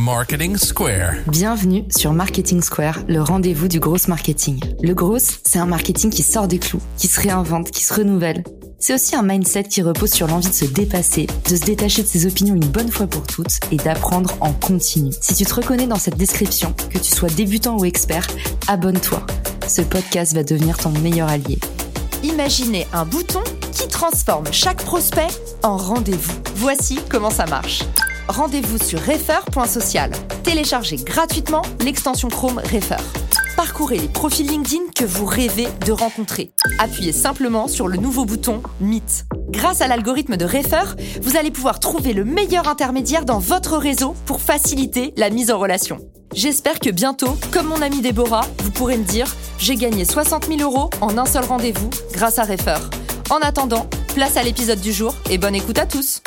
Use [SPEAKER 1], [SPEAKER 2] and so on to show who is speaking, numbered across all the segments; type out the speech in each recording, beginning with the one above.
[SPEAKER 1] Marketing Square.
[SPEAKER 2] Bienvenue sur Marketing Square, le rendez-vous du gros marketing. Le gros, c'est un marketing qui sort des clous, qui se réinvente, qui se renouvelle. C'est aussi un mindset qui repose sur l'envie de se dépasser, de se détacher de ses opinions une bonne fois pour toutes et d'apprendre en continu. Si tu te reconnais dans cette description, que tu sois débutant ou expert, abonne-toi. Ce podcast va devenir ton meilleur allié.
[SPEAKER 3] Imaginez un bouton qui transforme chaque prospect en rendez-vous. Voici comment ça marche. Rendez-vous sur refer.social. Téléchargez gratuitement l'extension Chrome Refer. Parcourez les profils LinkedIn que vous rêvez de rencontrer. Appuyez simplement sur le nouveau bouton Meet. Grâce à l'algorithme de Refer, vous allez pouvoir trouver le meilleur intermédiaire dans votre réseau pour faciliter la mise en relation. J'espère que bientôt, comme mon amie Déborah, vous pourrez me dire j'ai gagné 60 000 euros en un seul rendez-vous grâce à Refer. En attendant, place à l'épisode du jour et bonne écoute à tous.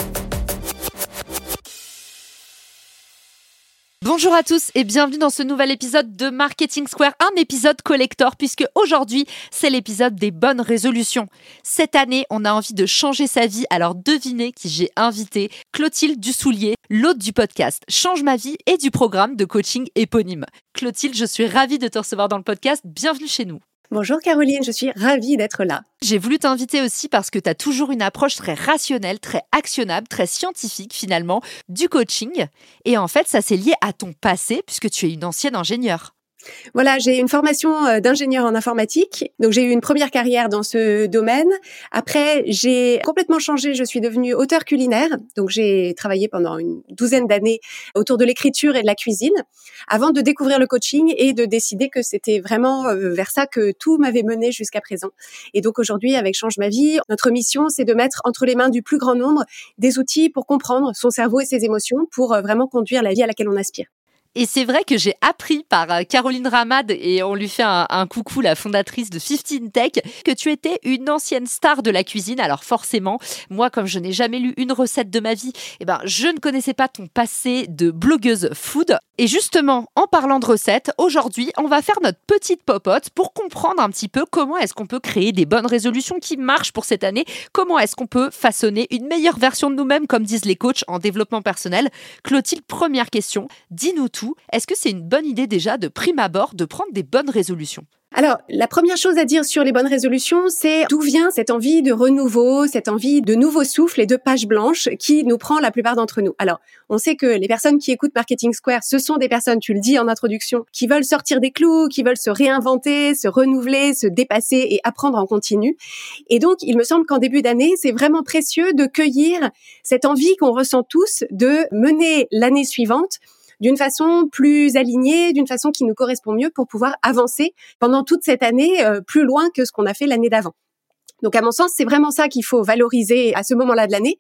[SPEAKER 3] Bonjour à tous et bienvenue dans ce nouvel épisode de Marketing Square, un épisode collector puisque aujourd'hui c'est l'épisode des bonnes résolutions. Cette année on a envie de changer sa vie, alors devinez qui j'ai invité, Clotilde Dussoulier, l'hôte du podcast Change ma vie et du programme de coaching éponyme. Clotilde, je suis ravie de te recevoir dans le podcast, bienvenue chez nous.
[SPEAKER 4] Bonjour Caroline, je suis ravie d'être là.
[SPEAKER 3] J'ai voulu t'inviter aussi parce que tu as toujours une approche très rationnelle, très actionnable, très scientifique finalement du coaching. Et en fait, ça c'est lié à ton passé puisque tu es une ancienne ingénieure.
[SPEAKER 4] Voilà, j'ai une formation euh, d'ingénieur en informatique. Donc j'ai eu une première carrière dans ce domaine. Après, j'ai complètement changé, je suis devenue auteur culinaire. Donc j'ai travaillé pendant une douzaine d'années autour de l'écriture et de la cuisine avant de découvrir le coaching et de décider que c'était vraiment euh, vers ça que tout m'avait mené jusqu'à présent. Et donc aujourd'hui avec Change ma vie, notre mission c'est de mettre entre les mains du plus grand nombre des outils pour comprendre son cerveau et ses émotions pour euh, vraiment conduire la vie à laquelle on aspire.
[SPEAKER 3] Et c'est vrai que j'ai appris par euh, Caroline Ramad, et on lui fait un, coucou, la fondatrice de 15 Tech, que tu étais une ancienne star de la cuisine. Alors forcément, moi, comme je n'ai jamais lu une recette de ma vie, eh ben, je ne connaissais pas ton passé de blogueuse food. Et justement, en parlant de recettes, aujourd'hui, on va faire notre petite popote pour comprendre un petit peu comment est-ce qu'on peut créer des bonnes résolutions qui marchent pour cette année, comment est-ce qu'on peut façonner une meilleure version de nous-mêmes, comme disent les coachs en développement personnel? Clotilde, première question, dis-nous tout est-ce que c'est une bonne idée déjà de prime abord de prendre des bonnes résolutions?
[SPEAKER 4] Alors, la première chose à dire sur les bonnes résolutions, c'est d'où vient cette envie de renouveau, cette envie de nouveau souffle et de page blanche qui nous prend la plupart d'entre nous. Alors, on sait que les personnes qui écoutent Marketing Square, ce sont des personnes, tu le dis en introduction, qui veulent sortir des clous, qui veulent se réinventer, se renouveler, se dépasser et apprendre en continu. Et donc, il me semble qu'en début d'année, c'est vraiment précieux de cueillir cette envie qu'on ressent tous de mener l'année suivante d'une façon plus alignée, d'une façon qui nous correspond mieux pour pouvoir avancer pendant toute cette année euh, plus loin que ce qu'on a fait l'année d'avant. Donc à mon sens, c'est vraiment ça qu'il faut valoriser à ce moment-là de l'année.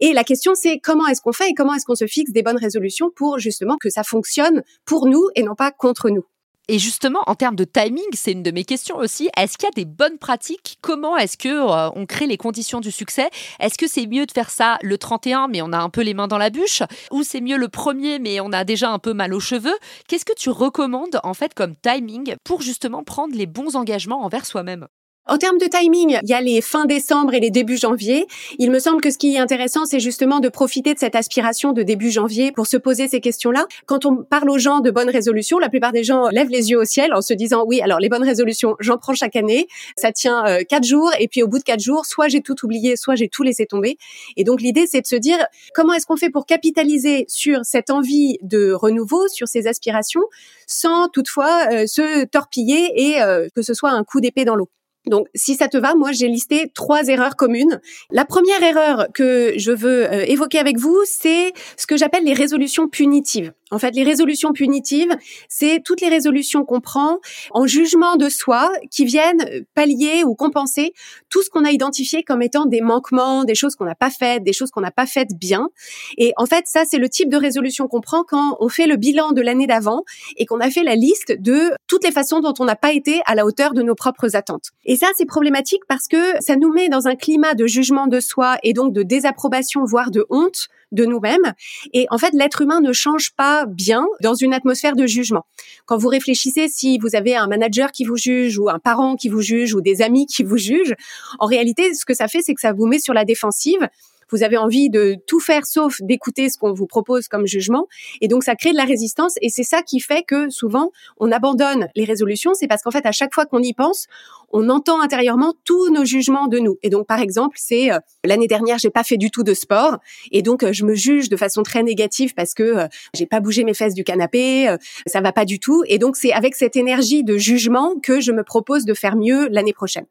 [SPEAKER 4] Et la question, c'est comment est-ce qu'on fait et comment est-ce qu'on se fixe des bonnes résolutions pour justement que ça fonctionne pour nous et non pas contre nous.
[SPEAKER 3] Et justement, en termes de timing, c'est une de mes questions aussi. Est-ce qu'il y a des bonnes pratiques? Comment est-ce que euh, on crée les conditions du succès? Est-ce que c'est mieux de faire ça le 31, mais on a un peu les mains dans la bûche? Ou c'est mieux le premier, mais on a déjà un peu mal aux cheveux? Qu'est-ce que tu recommandes en fait comme timing pour justement prendre les bons engagements envers soi-même?
[SPEAKER 4] En termes de timing, il y a les fins décembre et les débuts janvier. Il me semble que ce qui est intéressant, c'est justement de profiter de cette aspiration de début janvier pour se poser ces questions-là. Quand on parle aux gens de bonnes résolutions, la plupart des gens lèvent les yeux au ciel en se disant oui, alors les bonnes résolutions, j'en prends chaque année. Ça tient euh, quatre jours et puis au bout de quatre jours, soit j'ai tout oublié, soit j'ai tout laissé tomber. Et donc l'idée, c'est de se dire comment est-ce qu'on fait pour capitaliser sur cette envie de renouveau, sur ces aspirations, sans toutefois euh, se torpiller et euh, que ce soit un coup d'épée dans l'eau? Donc, si ça te va, moi, j'ai listé trois erreurs communes. La première erreur que je veux euh, évoquer avec vous, c'est ce que j'appelle les résolutions punitives. En fait, les résolutions punitives, c'est toutes les résolutions qu'on prend en jugement de soi qui viennent pallier ou compenser tout ce qu'on a identifié comme étant des manquements, des choses qu'on n'a pas faites, des choses qu'on n'a pas faites bien. Et en fait, ça, c'est le type de résolution qu'on prend quand on fait le bilan de l'année d'avant et qu'on a fait la liste de toutes les façons dont on n'a pas été à la hauteur de nos propres attentes. Ça, c'est problématique parce que ça nous met dans un climat de jugement de soi et donc de désapprobation, voire de honte de nous-mêmes. Et en fait, l'être humain ne change pas bien dans une atmosphère de jugement. Quand vous réfléchissez, si vous avez un manager qui vous juge ou un parent qui vous juge ou des amis qui vous jugent, en réalité, ce que ça fait, c'est que ça vous met sur la défensive vous avez envie de tout faire sauf d'écouter ce qu'on vous propose comme jugement. Et donc, ça crée de la résistance. Et c'est ça qui fait que souvent, on abandonne les résolutions. C'est parce qu'en fait, à chaque fois qu'on y pense, on entend intérieurement tous nos jugements de nous. Et donc, par exemple, c'est euh, l'année dernière, j'ai pas fait du tout de sport, et donc euh, je me juge de façon très négative parce que euh, j'ai pas bougé mes fesses du canapé, ça va pas du tout. Et donc, c'est avec cette énergie de jugement que je me propose de faire mieux l'année prochaine.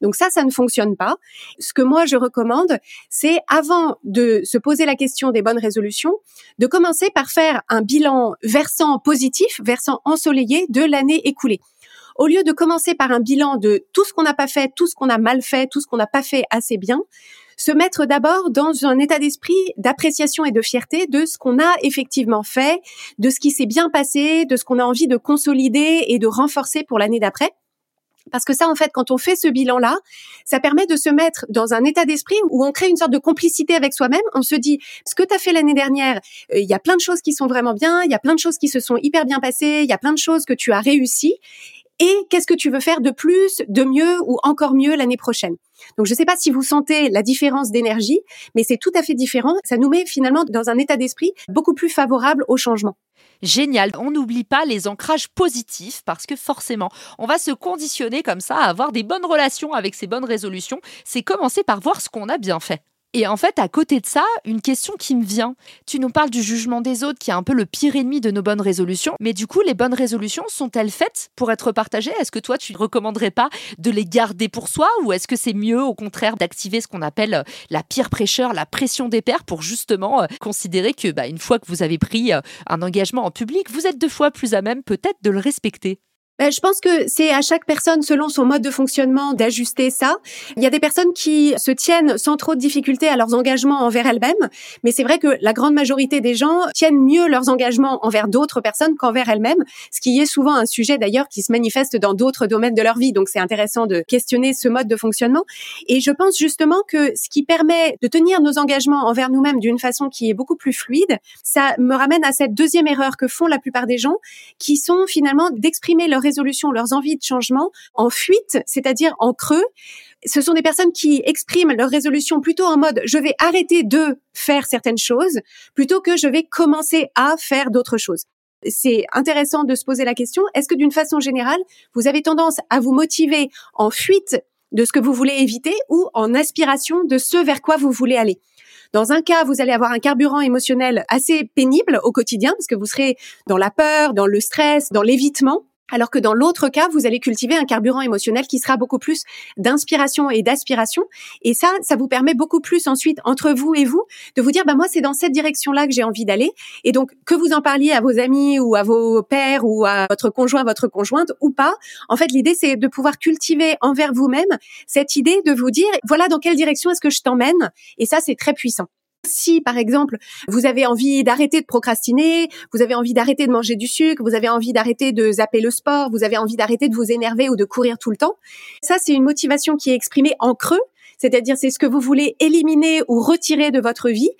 [SPEAKER 4] Donc ça, ça ne fonctionne pas. Ce que moi je recommande, c'est avant de se poser la question des bonnes résolutions, de commencer par faire un bilan versant positif, versant ensoleillé de l'année écoulée au lieu de commencer par un bilan de tout ce qu'on n'a pas fait, tout ce qu'on a mal fait, tout ce qu'on n'a pas fait assez bien, se mettre d'abord dans un état d'esprit d'appréciation et de fierté de ce qu'on a effectivement fait, de ce qui s'est bien passé, de ce qu'on a envie de consolider et de renforcer pour l'année d'après. Parce que ça, en fait, quand on fait ce bilan-là, ça permet de se mettre dans un état d'esprit où on crée une sorte de complicité avec soi-même. On se dit, ce que tu as fait l'année dernière, euh, il y a plein de choses qui sont vraiment bien, il y a plein de choses qui se sont hyper bien passées, il y a plein de choses que tu as réussi et qu'est-ce que tu veux faire de plus, de mieux ou encore mieux l'année prochaine? Donc je ne sais pas si vous sentez la différence d'énergie, mais c'est tout à fait différent. Ça nous met finalement dans un état d'esprit beaucoup plus favorable au changement.
[SPEAKER 3] Génial. On n'oublie pas les ancrages positifs parce que forcément, on va se conditionner comme ça à avoir des bonnes relations avec ces bonnes résolutions. C'est commencer par voir ce qu'on a bien fait. Et en fait, à côté de ça, une question qui me vient. Tu nous parles du jugement des autres, qui est un peu le pire ennemi de nos bonnes résolutions. Mais du coup, les bonnes résolutions sont-elles faites pour être partagées? Est-ce que toi, tu ne recommanderais pas de les garder pour soi? Ou est-ce que c'est mieux, au contraire, d'activer ce qu'on appelle euh, la pire prêcheur, la pression des pairs, pour justement euh, considérer que, bah, une fois que vous avez pris euh, un engagement en public, vous êtes deux fois plus à même peut-être de le respecter?
[SPEAKER 4] Ben, je pense que c'est à chaque personne, selon son mode de fonctionnement, d'ajuster ça. Il y a des personnes qui se tiennent sans trop de difficultés à leurs engagements envers elles-mêmes, mais c'est vrai que la grande majorité des gens tiennent mieux leurs engagements envers d'autres personnes qu'envers elles-mêmes, ce qui est souvent un sujet d'ailleurs qui se manifeste dans d'autres domaines de leur vie. Donc c'est intéressant de questionner ce mode de fonctionnement. Et je pense justement que ce qui permet de tenir nos engagements envers nous-mêmes d'une façon qui est beaucoup plus fluide, ça me ramène à cette deuxième erreur que font la plupart des gens, qui sont finalement d'exprimer leur résolutions, leurs envies de changement en fuite, c'est-à-dire en creux. Ce sont des personnes qui expriment leurs résolutions plutôt en mode je vais arrêter de faire certaines choses plutôt que je vais commencer à faire d'autres choses. C'est intéressant de se poser la question, est-ce que d'une façon générale, vous avez tendance à vous motiver en fuite de ce que vous voulez éviter ou en aspiration de ce vers quoi vous voulez aller? Dans un cas, vous allez avoir un carburant émotionnel assez pénible au quotidien parce que vous serez dans la peur, dans le stress, dans l'évitement. Alors que dans l'autre cas, vous allez cultiver un carburant émotionnel qui sera beaucoup plus d'inspiration et d'aspiration. Et ça, ça vous permet beaucoup plus ensuite, entre vous et vous, de vous dire, bah, moi, c'est dans cette direction-là que j'ai envie d'aller. Et donc, que vous en parliez à vos amis ou à vos pères ou à votre conjoint, votre conjointe ou pas, en fait, l'idée, c'est de pouvoir cultiver envers vous-même cette idée de vous dire, voilà dans quelle direction est-ce que je t'emmène. Et ça, c'est très puissant. Si, par exemple, vous avez envie d'arrêter de procrastiner, vous avez envie d'arrêter de manger du sucre, vous avez envie d'arrêter de zapper le sport, vous avez envie d'arrêter de vous énerver ou de courir tout le temps, ça, c'est une motivation qui est exprimée en creux, c'est-à-dire c'est ce que vous voulez éliminer ou retirer de votre vie,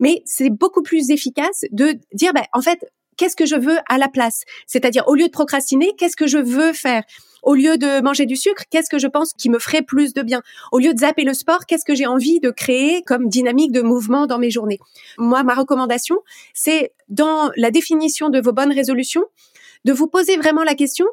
[SPEAKER 4] mais c'est beaucoup plus efficace de dire, ben, en fait, qu'est-ce que je veux à la place? C'est-à-dire, au lieu de procrastiner, qu'est-ce que je veux faire? Au lieu de manger du sucre, qu'est-ce que je pense qui me ferait plus de bien? Au lieu de zapper le sport, qu'est-ce que j'ai envie de créer comme dynamique de mouvement dans mes journées? Moi, ma recommandation, c'est dans la définition de vos bonnes résolutions, de vous poser vraiment la question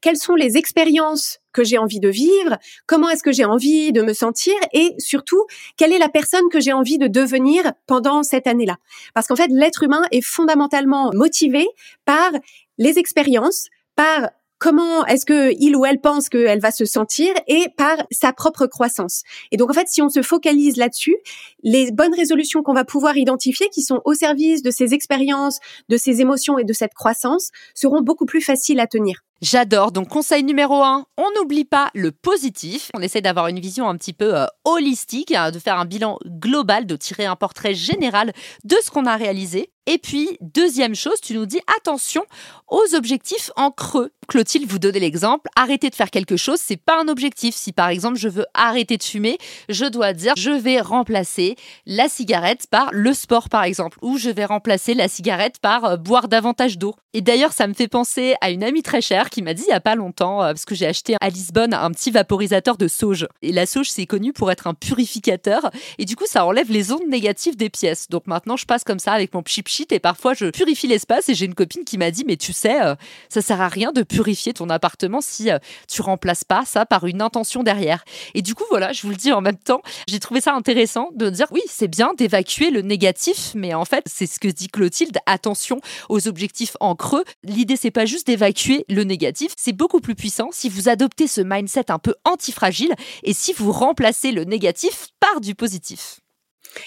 [SPEAKER 4] quelles sont les expériences que j'ai envie de vivre, comment est-ce que j'ai envie de me sentir et surtout, quelle est la personne que j'ai envie de devenir pendant cette année-là. Parce qu'en fait, l'être humain est fondamentalement motivé par les expériences, par comment est-ce que il ou elle pense qu'elle va se sentir et par sa propre croissance. Et donc en fait, si on se focalise là-dessus, les bonnes résolutions qu'on va pouvoir identifier, qui sont au service de ces expériences, de ces émotions et de cette croissance, seront beaucoup plus faciles à tenir.
[SPEAKER 3] J'adore. Donc, conseil numéro un, on n'oublie pas le positif. On essaie d'avoir une vision un petit peu euh, holistique, hein, de faire un bilan global, de tirer un portrait général de ce qu'on a réalisé. Et puis, deuxième chose, tu nous dis attention aux objectifs en creux. Clotilde vous donnait l'exemple, arrêter de faire quelque chose, c'est pas un objectif. Si par exemple je veux arrêter de fumer, je dois dire je vais remplacer la cigarette par le sport par exemple, ou je vais remplacer la cigarette par euh, boire davantage d'eau. Et d'ailleurs, ça me fait penser à une amie très chère remarque, il m'a dit il y a pas longtemps, euh, parce que j'ai acheté à Lisbonne un petit vaporisateur de sauge. Et la sauge, c'est connu pour être un purificateur. Et du coup, ça enlève les ondes négatives des pièces. Donc maintenant, je passe comme ça avec mon chip sheet et parfois je purifie l'espace. Et j'ai une copine qui m'a dit mais tu sais, euh, ça sert à rien de purifier ton appartement si tu remplaces pas ça par une intention derrière. Et du coup, voilà, je vous le dis en même temps, j'ai trouvé ça intéressant de dire oui, c'est bien d'évacuer le négatif, mais en fait, c'est ce que dit Clotilde, attention aux objectifs en creux. L'idée, c'est pas juste d'évacuer le négatif, c'est beaucoup plus puissant si vous adoptez ce mindset un peu antifragile et si vous remplacez le négatif par du positif.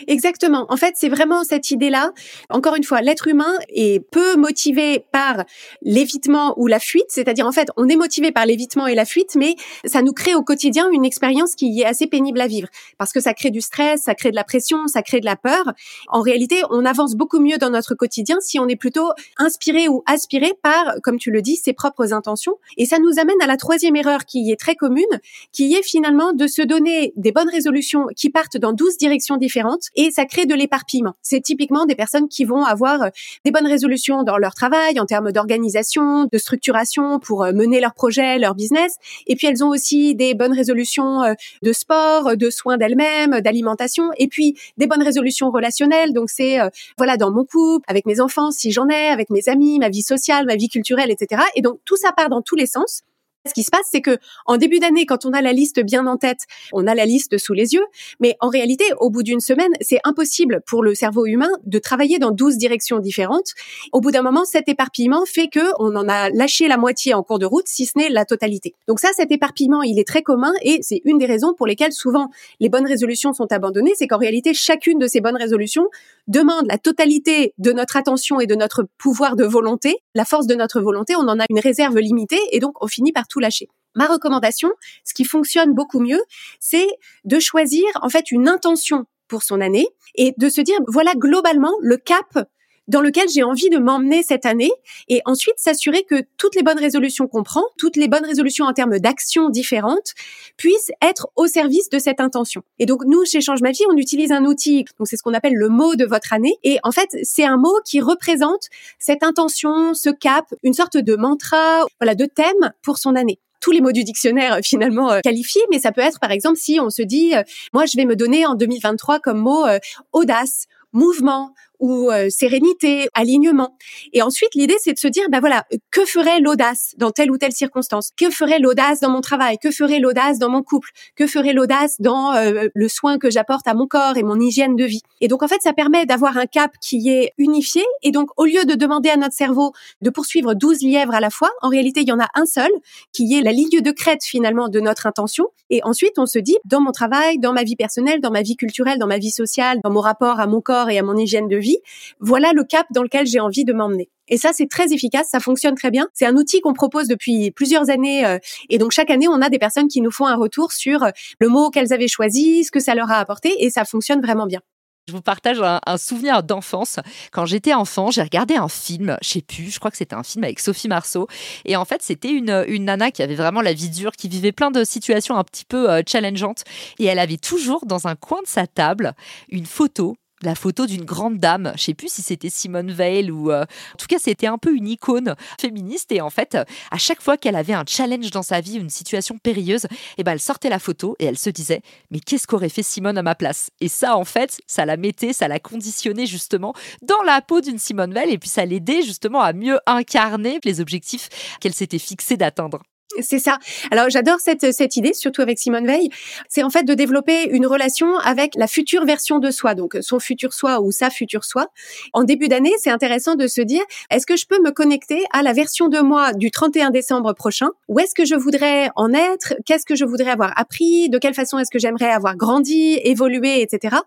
[SPEAKER 4] Exactement. En fait, c'est vraiment cette idée-là. Encore une fois, l'être humain est peu motivé par l'évitement ou la fuite. C'est-à-dire, en fait, on est motivé par l'évitement et la fuite, mais ça nous crée au quotidien une expérience qui est assez pénible à vivre. Parce que ça crée du stress, ça crée de la pression, ça crée de la peur. En réalité, on avance beaucoup mieux dans notre quotidien si on est plutôt inspiré ou aspiré par, comme tu le dis, ses propres intentions. Et ça nous amène à la troisième erreur qui est très commune, qui est finalement de se donner des bonnes résolutions qui partent dans douze directions différentes et ça crée de l'éparpillement. C'est typiquement des personnes qui vont avoir euh, des bonnes résolutions dans leur travail en termes d'organisation, de structuration pour euh, mener leur projet, leur business. Et puis elles ont aussi des bonnes résolutions euh, de sport, de soins d'elles-mêmes, d'alimentation. Et puis des bonnes résolutions relationnelles. Donc c'est voilà dans mon couple, avec mes enfants si j'en ai, avec mes amis, ma vie sociale, ma vie culturelle, etc. Et donc tout ça part dans tous les sens. Ce qui se passe, c'est que en début d'année, quand on a la liste bien en tête, on a la liste sous les yeux, mais en réalité, au bout d'une semaine, c'est impossible pour le cerveau humain de travailler dans 12 directions différentes. Au bout d'un moment, cet éparpillement fait que on en a lâché la moitié en cours de route, si ce n'est la totalité. Donc ça, cet éparpillement, il est très commun et c'est une des raisons pour lesquelles souvent les bonnes résolutions sont abandonnées, c'est qu'en réalité, chacune de ces bonnes résolutions demande la totalité de notre attention et de notre pouvoir de volonté. La force de notre volonté, on en a une réserve limitée et donc on finit par tout lâcher. Ma recommandation, ce qui fonctionne beaucoup mieux, c'est de choisir en fait une intention pour son année et de se dire voilà globalement le cap dans lequel j'ai envie de m'emmener cette année et ensuite s'assurer que toutes les bonnes résolutions qu'on prend, toutes les bonnes résolutions en termes d'actions différentes puissent être au service de cette intention. Et donc nous chez Change ma vie, on utilise un outil, donc c'est ce qu'on appelle le mot de votre année et en fait, c'est un mot qui représente cette intention, ce cap, une sorte de mantra, voilà, de thème pour son année tous les mots du dictionnaire finalement euh, qualifiés, mais ça peut être par exemple si on se dit, euh, moi je vais me donner en 2023 comme mot euh, audace, mouvement, ou euh, sérénité, alignement. Et ensuite, l'idée, c'est de se dire, ben voilà, que ferait l'audace dans telle ou telle circonstance? Que ferait l'audace dans mon travail? Que ferait l'audace dans mon couple? Que ferait l'audace dans euh, le soin que j'apporte à mon corps et mon hygiène de vie? Et donc, en fait, ça permet d'avoir un cap qui est unifié. Et donc, au lieu de demander à notre cerveau de poursuivre 12 lièvres à la fois, en réalité, il y en a un seul qui est la ligne de crête finalement de notre intention. Et ensuite, on se dit, dans mon travail, dans ma vie personnelle, dans ma vie culturelle, dans ma vie sociale, dans mon rapport à mon corps et à mon hygiène de vie, voilà le cap dans lequel j'ai envie de m'emmener. Et ça, c'est très efficace, ça fonctionne très bien. C'est un outil qu'on propose depuis plusieurs années. Euh, et donc, chaque année, on a des personnes qui nous font un retour sur euh, le mot qu'elles avaient choisi, ce que ça leur a apporté, et ça fonctionne vraiment bien.
[SPEAKER 3] Je vous partage un, souvenir d'enfance. Quand j'étais enfant, j'ai regardé un film, je sais plus, je crois que c'était un film avec Sophie Marceau. Et en fait, c'était une, nana qui avait vraiment la vie dure, qui vivait plein de situations un petit peu euh, challengeantes. Et elle avait toujours dans un coin de sa table une photo la photo d'une grande dame. Je sais plus si c'était Simone Veil ou euh, en tout cas c'était un peu une icône féministe et en fait à chaque fois qu'elle avait un challenge dans sa vie, une situation périlleuse, eh ben elle sortait la photo et elle se disait mais qu'est-ce qu'aurait fait Simone à ma place? Et ça en fait, ça la mettait, ça la conditionnait justement dans la peau d'une Simone Veil et puis ça l'aidait justement à mieux incarner les objectifs qu'elle s'était fixé d'atteindre.
[SPEAKER 4] C'est ça. Alors j'adore cette, cette idée, surtout avec Simone Veil. C'est en fait de développer une relation avec la future version de soi, donc son futur soi ou sa future soi. En début d'année, c'est intéressant de se dire, est-ce que je peux me connecter à la version de moi du 31 décembre prochain? Où est-ce que je voudrais en être? Qu'est-ce que je voudrais avoir appris? De quelle façon est-ce que j'aimerais avoir grandi, évolué, etc.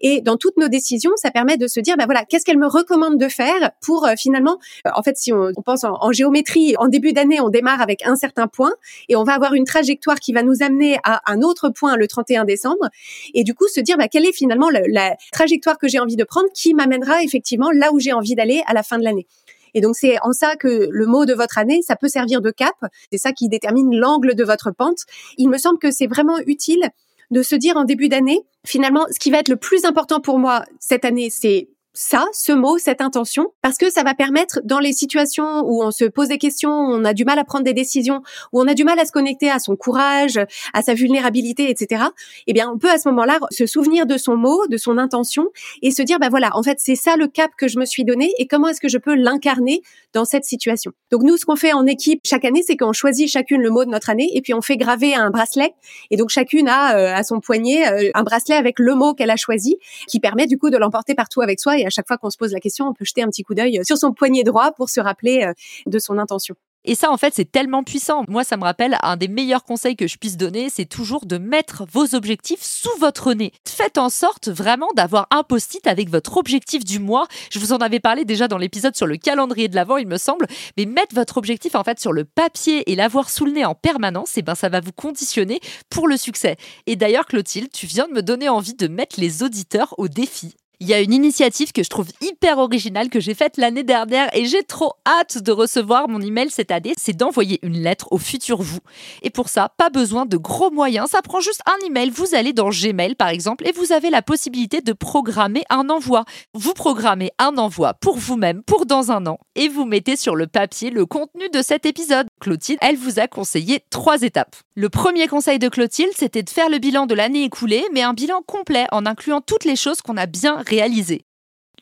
[SPEAKER 4] Et dans toutes nos décisions, ça permet de se dire, ben voilà, qu'est-ce qu'elle me recommande de faire pour euh, finalement, en fait, si on, pense en, en géométrie, en début d'année, on démarre avec un certain point et on va avoir une trajectoire qui va nous amener à un autre point le 31 décembre et du coup se dire bah, quelle est finalement la trajectoire que j'ai envie de prendre qui m'amènera effectivement là où j'ai envie d'aller à la fin de l'année. Et donc c'est en ça que le mot de votre année, ça peut servir de cap. C'est ça qui détermine l'angle de votre pente. Il me semble que c'est vraiment utile de se dire en début d'année, finalement, ce qui va être le plus important pour moi cette année, c'est ça, ce mot, cette intention, parce que ça va permettre dans les situations où on se pose des questions, on a du mal à prendre des décisions, où on a du mal à se connecter à son courage, à sa vulnérabilité, etc. Eh bien, on peut à ce moment-là se souvenir de son mot, de son intention, et se dire, ben voilà, en fait, c'est ça le cap que je me suis donné, et comment est-ce que je peux l'incarner dans cette situation. Donc nous, ce qu'on fait en équipe chaque année, c'est qu'on choisit chacune le mot de notre année, et puis on fait graver un bracelet, et donc chacune a euh, à son poignet euh, un bracelet avec le mot qu'elle a choisi, qui permet du coup de l'emporter partout avec soi à chaque fois qu'on se pose la question, on peut jeter un petit coup d'œil sur son poignet droit pour se rappeler euh, de son intention.
[SPEAKER 3] Et ça, en fait, c'est tellement puissant. Moi, ça me rappelle un des meilleurs conseils que je puisse donner, c'est toujours de mettre vos objectifs sous votre nez. Faites en sorte vraiment d'avoir un post-it avec votre objectif du mois. Je vous en avais parlé déjà dans l'épisode sur le calendrier de l'avant, il me semble. Mais mettre votre objectif, en fait, sur le papier et l'avoir sous le nez en permanence, et eh ben, ça va vous conditionner pour le succès. Et d'ailleurs, Clotilde, tu viens de me donner envie de mettre les auditeurs au défi. Il y a une initiative que je trouve hyper originale que j'ai faite l'année dernière et j'ai trop hâte de recevoir mon email cette année, c'est d'envoyer une lettre au futur vous. Et pour ça, pas besoin de gros moyens, ça prend juste un email, vous allez dans Gmail par exemple et vous avez la possibilité de programmer un envoi. Vous programmez un envoi pour vous-même pour dans un an et vous mettez sur le papier le contenu de cet épisode. Clotilde, elle vous a conseillé trois étapes. Le premier conseil de Clotilde, c'était de faire le bilan de l'année écoulée, mais un bilan complet en incluant toutes les choses qu'on a bien réalisées.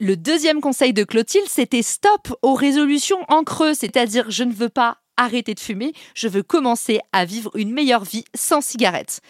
[SPEAKER 3] Le deuxième conseil de Clotilde, c'était stop aux résolutions en creux, c'est-à-dire je ne veux pas arrêter de fumer, je veux commencer à vivre une meilleure vie sans cigarettes.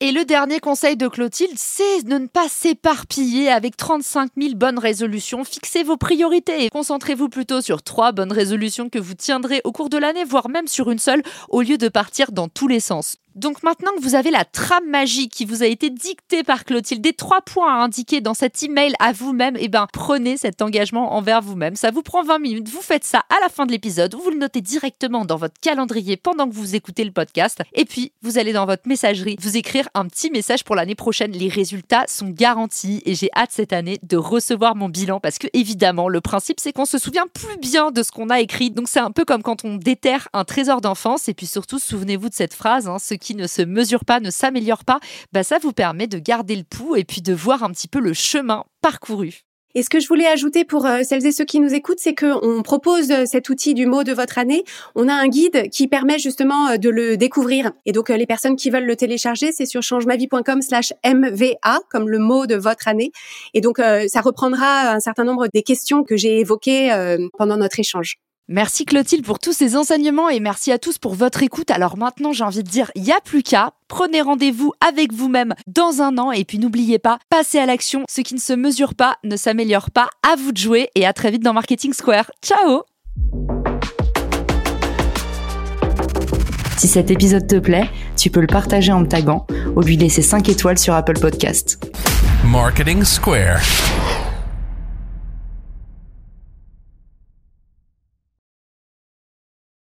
[SPEAKER 3] Et le dernier conseil de Clotilde, c'est de ne pas s'éparpiller avec 35 000 bonnes résolutions. Fixez vos priorités et concentrez-vous plutôt sur trois bonnes résolutions que vous tiendrez au cours de l'année, voire même sur une seule, au lieu de partir dans tous les sens. Donc maintenant que vous avez la trame magique qui vous a été dictée par Clotilde, des trois points à indiquer dans cet email à vous-même, eh ben prenez cet engagement envers vous-même. Ça vous prend 20 minutes, vous faites ça à la fin de l'épisode, vous le notez directement dans votre calendrier pendant que vous écoutez le podcast, et puis vous allez dans votre messagerie vous écrire un petit message pour l'année prochaine. Les résultats sont garantis et j'ai hâte cette année de recevoir mon bilan parce que évidemment le principe c'est qu'on se souvient plus bien de ce qu'on a écrit. Donc c'est un peu comme quand on déterre un trésor d'enfance et puis surtout souvenez-vous de cette phrase, hein, qui ne se mesure pas, ne s'améliore pas, bah ça vous permet de garder le pouls et puis de voir un petit peu le chemin parcouru.
[SPEAKER 4] Et ce que je voulais ajouter pour euh, celles et ceux qui nous écoutent, c'est qu'on propose euh, cet outil du mot de votre année. On a un guide qui permet justement euh, de le découvrir. Et donc, les personnes qui veulent le télécharger, c'est sur changemavie.com slash MVA, comme le mot de votre année. Et donc, ça reprendra un certain nombre des questions que j'ai évoquées pendant notre échange.
[SPEAKER 3] Merci Clotilde pour tous ces enseignements et merci à tous pour votre écoute. Alors maintenant, j'ai envie de dire, il n'y a plus qu'à. Prenez rendez-vous avec vous-même dans un an et puis n'oubliez pas, passez à l'action. Ce qui ne se mesure pas ne s'améliore pas. À vous de jouer et à très vite dans Marketing Square. Ciao
[SPEAKER 2] Si cet épisode te plaît, tu peux le partager en me taguant ou lui laisser 5 étoiles sur Apple Podcast. Marketing Square.